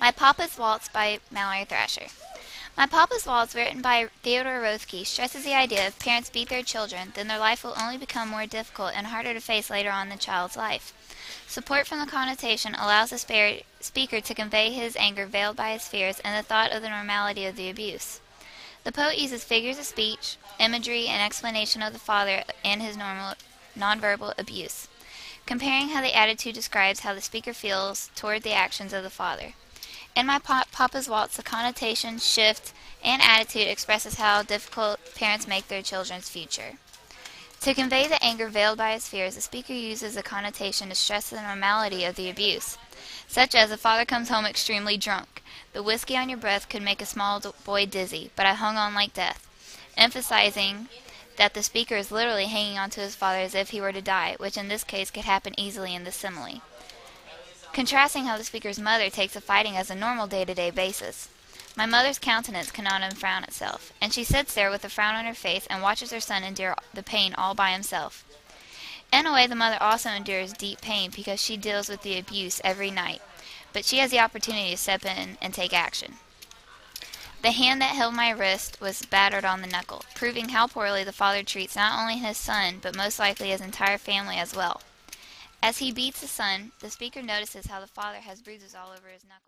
My Papa's Waltz by Mallory Thrasher. My Papa's Waltz, written by Theodore Roethke, stresses the idea if parents beat their children, then their life will only become more difficult and harder to face later on in the child's life. Support from the connotation allows the speaker to convey his anger veiled by his fears and the thought of the normality of the abuse. The poet uses figures of speech, imagery, and explanation of the father and his normal nonverbal abuse, comparing how the attitude describes how the speaker feels toward the actions of the father. In my Papa's Waltz, the connotation, shift, and attitude expresses how difficult parents make their children's future. To convey the anger veiled by his fears, the speaker uses a connotation to stress the normality of the abuse, such as the father comes home extremely drunk. The whiskey on your breath could make a small boy dizzy, but I hung on like death, emphasizing that the speaker is literally hanging on to his father as if he were to die, which in this case could happen easily in the simile contrasting how the speaker's mother takes a fighting as a normal day-to-day basis. My mother's countenance cannot unfrown itself, and she sits there with a frown on her face and watches her son endure the pain all by himself. In a way, the mother also endures deep pain because she deals with the abuse every night, but she has the opportunity to step in and take action. The hand that held my wrist was battered on the knuckle, proving how poorly the father treats not only his son, but most likely his entire family as well. As he beats the son, the speaker notices how the father has bruises all over his knuckles.